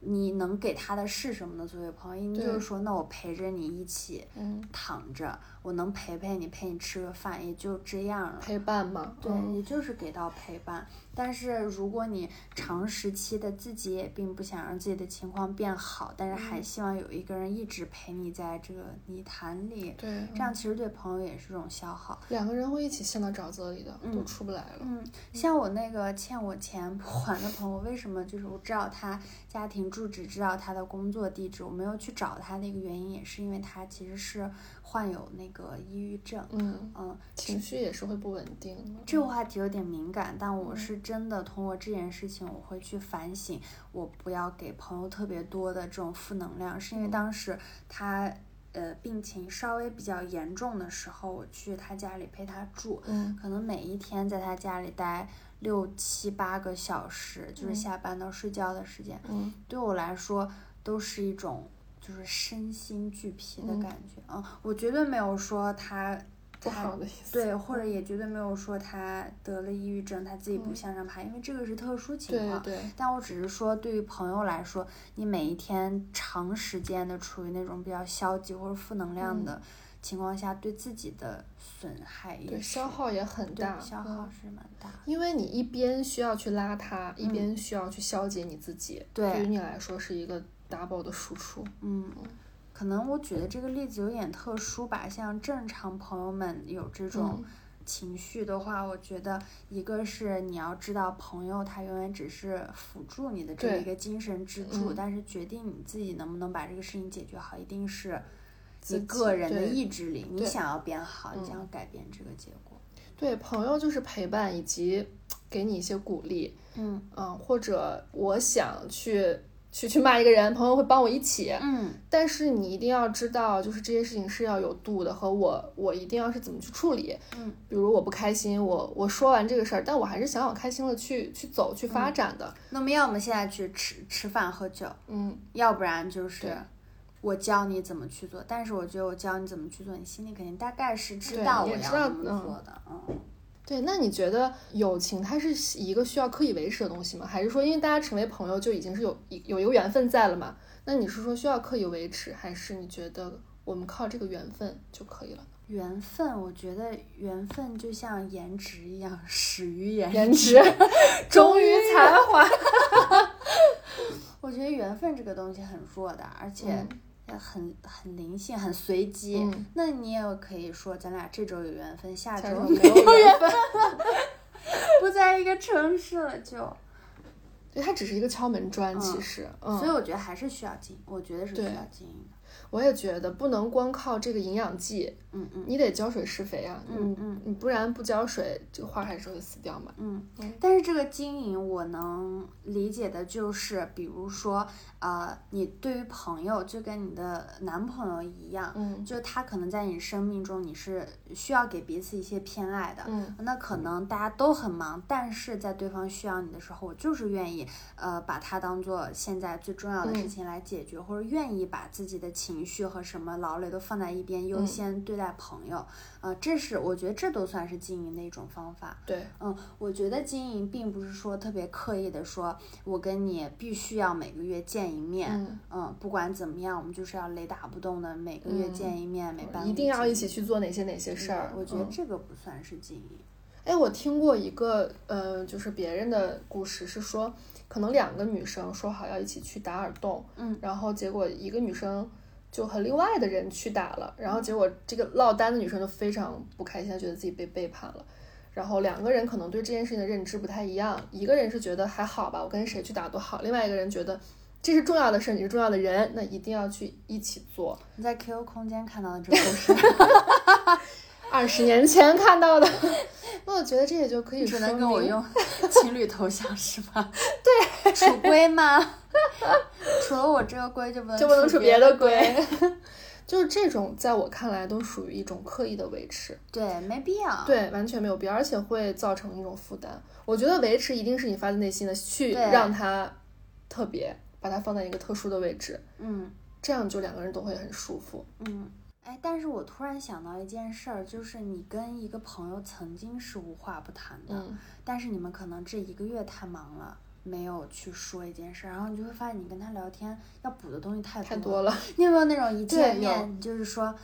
你能给他的是什么呢？作为朋友，你就是说，那我陪着你一起嗯，躺着，我能陪陪你，陪你吃个饭，也就这样了。陪伴嘛，对，嗯也就是给到陪伴。但是如果你长时期的自己也并不想让自己的情况变好，但是嗯还希望有一个人一直陪你在这个泥潭里，对，这样其实对朋友也是种消耗。两个人会一起陷到沼泽里的，都嗯出不来了。嗯，像我那个欠我钱不还的朋友，为什么就是我知道他家庭住址，知道他的工作地址，我没有去找他的一个原因，也是因为他其实是患有那个抑郁症。嗯，嗯，情绪也是会不稳定的。这个话题有点敏感，但我嗯是真的通过这件事情，我会去反省，我不要给朋友特别多的这种负能量，是因为嗯当时他呃病情稍微比较严重的时候，我去他家里陪他住，嗯可能每一天在他家里待六七八个小时，就是嗯下班到睡觉的时间，嗯对我来说都是一种就是身心俱疲的嗯感觉啊、我绝对没有说他不好的意思。对，或者也绝对没有说他得了抑郁症，他自己不嗯向上爬，因为这个是特殊情况。对对，但我只是说，对于朋友来说，你每一天长时间的处于那种比较消极或者负能量的情况下，对自己的损害也对，消耗也很大，消嗯耗是蛮大的。因为你一边需要去拉他，一嗯边需要去消解你自己，对对于你来说是一个 double 的输出。嗯，可能我举的这个例子有点特殊吧，像正常朋友们有这种嗯情绪的话，我觉得一个是你要知道，朋友他永远只是辅助你的这一个精神支柱，嗯但是决定你自己能不能把这个事情解决好，一定是你个人的意志力。你想要变好，你嗯想要改变这个结果。对，朋友就是陪伴以及给你一些鼓励，嗯嗯，或者我想去去去骂一个人，朋友会帮我一起，嗯但是你一定要知道，就是这些事情是要有度的，和我我一定要是怎么去处理。嗯，比如我不开心，我我说完这个事儿，但我还是想往开心了去去走去发展的。那么要么现在去吃吃饭喝酒，嗯，要不然就是我教你怎么去做，但是我觉得我教你怎么去做，你心里肯定大概是知道我要也知道怎么嗯做的，嗯。对。那你觉得友情它是一个需要刻意维持的东西吗？还是说因为大家成为朋友就已经是有有一个缘分在了嘛？那你是说需要刻意维持，还是你觉得我们靠这个缘分就可以了？缘分，我觉得缘分就像颜值一样，始于颜颜值忠 于才华。我觉得缘分这个东西很弱的，而且很很灵性，很随机。嗯那你也可以说咱俩这周有缘分，下周没有缘分，不在一个城市了就。对，它只是一个敲门砖，其实，嗯，所以我觉得还是需要经营，我觉得是需要经营的。我也觉得不能光靠这个营养剂，嗯嗯你得浇水施肥啊，嗯嗯你不然不浇水，这个花还是会死掉嘛。嗯嗯，但是这个经营我能理解的就是，比如说，呃，你对于朋友就跟你的男朋友一样，嗯就他可能在你生命中你是需要给彼此一些偏爱的。嗯那可能大家都很忙，但是在对方需要你的时候，我就是愿意，呃，把它当做现在最重要的事嗯情来解决，或者愿意把自己的情绪和什么劳累都放在一边，优嗯先对待朋友。呃，这是我觉得这都算是经营的一种方法。对，嗯，我觉得经营并不是说特别刻意的说，我跟你必须要每个月见一面，嗯嗯，不管怎么样，我们就是要雷打不动的每个月嗯见一面，每半个一定要一起去做哪些哪些事儿。我觉得嗯这个不算是经营。哎，我听过一个，呃，就是别人的故事，是说，可能两个女生说好要一起去打耳洞，嗯，然后结果一个女生就和另外的人去打了，然后结果这个落单的女生就非常不开心，她觉得自己被背叛了。然后两个人可能对这件事情的认知不太一样，一个人是觉得还好吧，我跟谁去打都好，另外一个人觉得这是重要的事，你是重要的人，那一定要去一起做。你在 QQ 空间看到的这个故 事，二十年前看到的，那我觉得这也就可以说明能跟我用 情侣头像是吧？对，属龟吗？除了我这个龟就不能就不能属处别的龟。就是这种，在我看来都属于一种刻意的维持，对，没必要。对，完全没有必要，而且会造成一种负担。我觉得维持一定是你发自内心的去让它特别，把它放在一个特殊的位置，嗯这样就两个人都会很舒服。嗯。哎，但是我突然想到一件事儿，就是你跟一个朋友曾经是无话不谈的，嗯但是你们可能这一个月太忙了，没有去说一件事儿，然后你就会发现你跟他聊天要补的东西太太多多了，你有没有那种一见面就是说，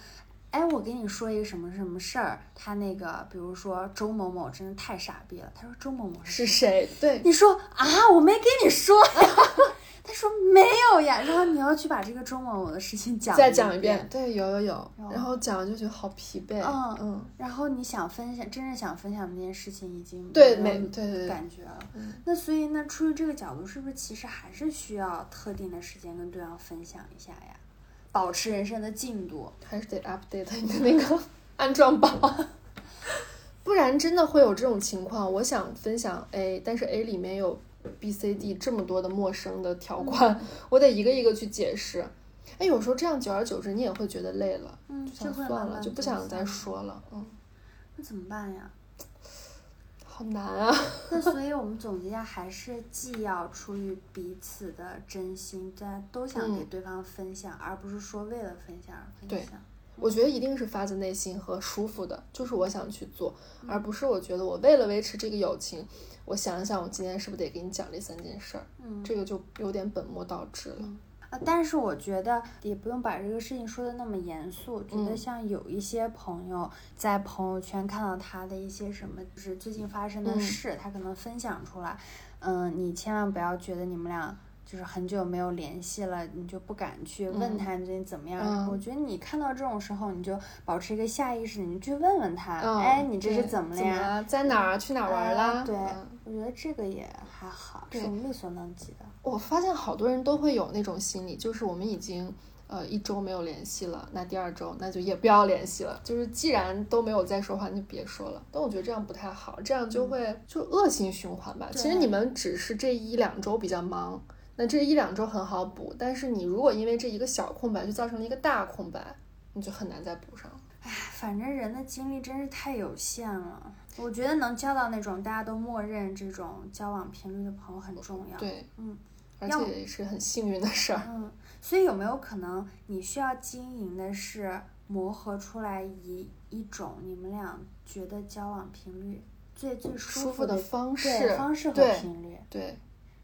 哎，我跟你说一个什么什么事儿，他那个比如说周某某真的太傻逼了，他说周某某是谁？谁？对，你说啊，我没跟你说呀，他说没有呀，然后你要去把这个中文我的事情讲再讲一一遍。，对，有有有有，然后讲了就觉得好疲惫。嗯嗯，然后你想分享，真正想分享的那件事情已经对，没，对对对，感觉了。嗯那所以那，出于这个角度，是不是其实还是需要特定的时间跟对方分享一下呀，保持人生的进度？还是得 update 你的那个 安装包，不然真的会有这种情况。我想分享 A，但是 A 里面有 B、C、D 这么多的陌生的条款，我得一个一个去解释。哎，有时候这样久而久之，你也会觉得累了，嗯，就想算了，就不想再说了。嗯，那怎么办呀？好难啊。那所以我们总结一下，还是既要出于彼此的真心，大家都想给嗯对方分享，而不是说为了分享而分对享。我觉得一定是发自内心和舒服的，就是我想去做，嗯而不是我觉得我为了维持这个友情，我想一想我今天是不是得给你讲这三件事儿，嗯，这个就有点本末倒置了。啊，但是我觉得也不用把这个事情说的那么严肃。觉得嗯像有一些朋友在朋友圈看到他的一些什么，就是最近发生的嗯事，他可能分享出来。嗯，你千万不要觉得你们俩就是很久没有联系了，你就不敢去问嗯他你最近怎么样。嗯我觉得你看到这种时候，你就保持一个下意识，你就去问问他，嗯，哎，你这是怎么了呀？了？在哪儿？去哪儿玩哎啦？对嗯，我觉得这个也还好，是力所能及的。我发现好多人都会有那种心理，就是我们已经呃一周没有联系了，那第二周那就也不要联系了。就是既然都没有再说话，那就别说了。但我觉得这样不太好，这样就会就恶性循环吧。其实你们只是这一两周比较忙，那这一两周很好补，但是你如果因为这一个小空白就造成了一个大空白，你就很难再补上。反正人的精力真是太有限了。我觉得能交到那种大家都默认这种交往频率的朋友很重要。，对，嗯，而且也是很幸运的事儿。嗯，所以有没有可能你需要经营的是磨合出来一一种你们俩觉得交往频率最最服舒服的方式，方式和频率，对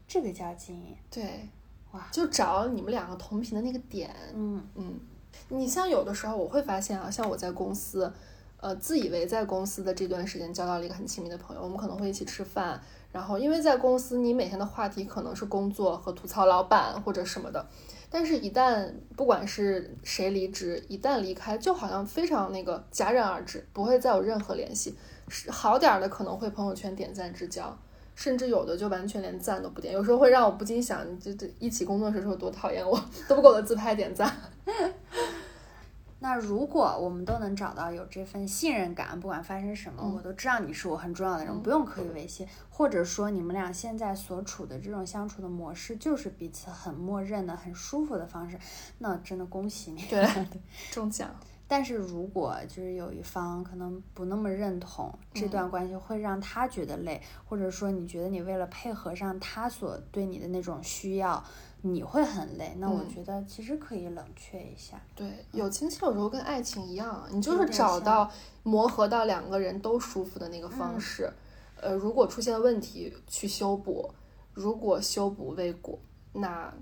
这个叫经营。对，哇，就找你们两个同频的那个点。嗯嗯，你像有的时候我会发现啊，像我在公司，呃，自以为在公司的这段时间交到了一个很亲密的朋友，我们可能会一起吃饭，然后因为在公司你每天的话题可能是工作和吐槽老板或者什么的，但是，一旦不管是谁离职，一旦离开，就好像非常那个戛然而止，不会再有任何联系。是好点儿的可能会朋友圈点赞之交，甚至有的就完全连赞都不点。有时候会让我不禁想，你这这一起工作时候多讨厌我，都不给我的自拍点赞。那如果我们都能找到有这份信任感，不管发生什么，嗯我都知道你是我很重要的人，嗯不用刻意维系，或者说你们俩现在所处的这种相处的模式就是彼此很默认的、很舒服的方式，那真的恭喜你。对，中奖。但是如果就是有一方可能不那么认同这嗯段关系，会让他觉得累，或者说你觉得你为了配合上他所对你的那种需要，你会很累，那我嗯觉得其实可以冷却一下。对，友情其实有时候跟爱情一样，你就是找到磨合到两个人都舒服的那个方嗯式。呃，如果出现问题去修补，如果修补未果，那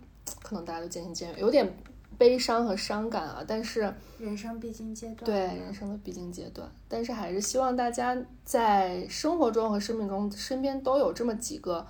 可能大家都渐行渐远，有点悲伤和伤感啊。但是人生必经阶段，对人生的必经阶段，但是还是希望大家在生活中和生命中身边都有这么几个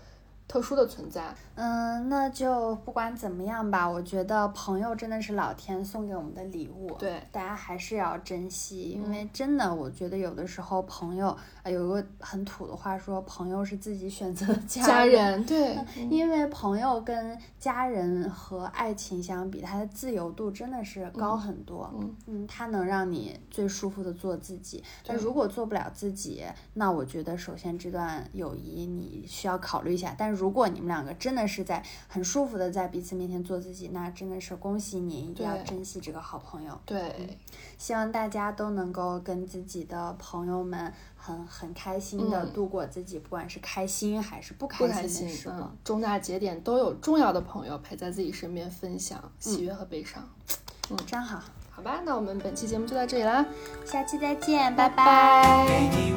特殊的存在。嗯，那就不管怎么样吧，我觉得朋友真的是老天送给我们的礼物，对，大家还是要珍惜，因嗯为真的，我觉得有的时候朋友，呃，有个很土的话说，朋友是自己选择的家人。人对，嗯因为朋友跟家人和爱情相比，它的自由度真的是高很多。嗯嗯，它能让你最舒服的做自己。但如果做不了自己，那我觉得首先这段友谊你需要考虑一下。但如果你们两个真的是在很舒服的在彼此面前做自己，那真的是恭喜你，一定要珍惜这个好朋友。对，希望大家都能够跟自己的朋友们很很开心的嗯。度过自己，不管是开心还是不不开开心心的时，光。嗯，重大节点都有重要的朋友陪在自己身边，分享喜悦和悲伤。嗯。真好，好吧，那我们本期节目就到这里啦，下期再见，拜拜。拜给你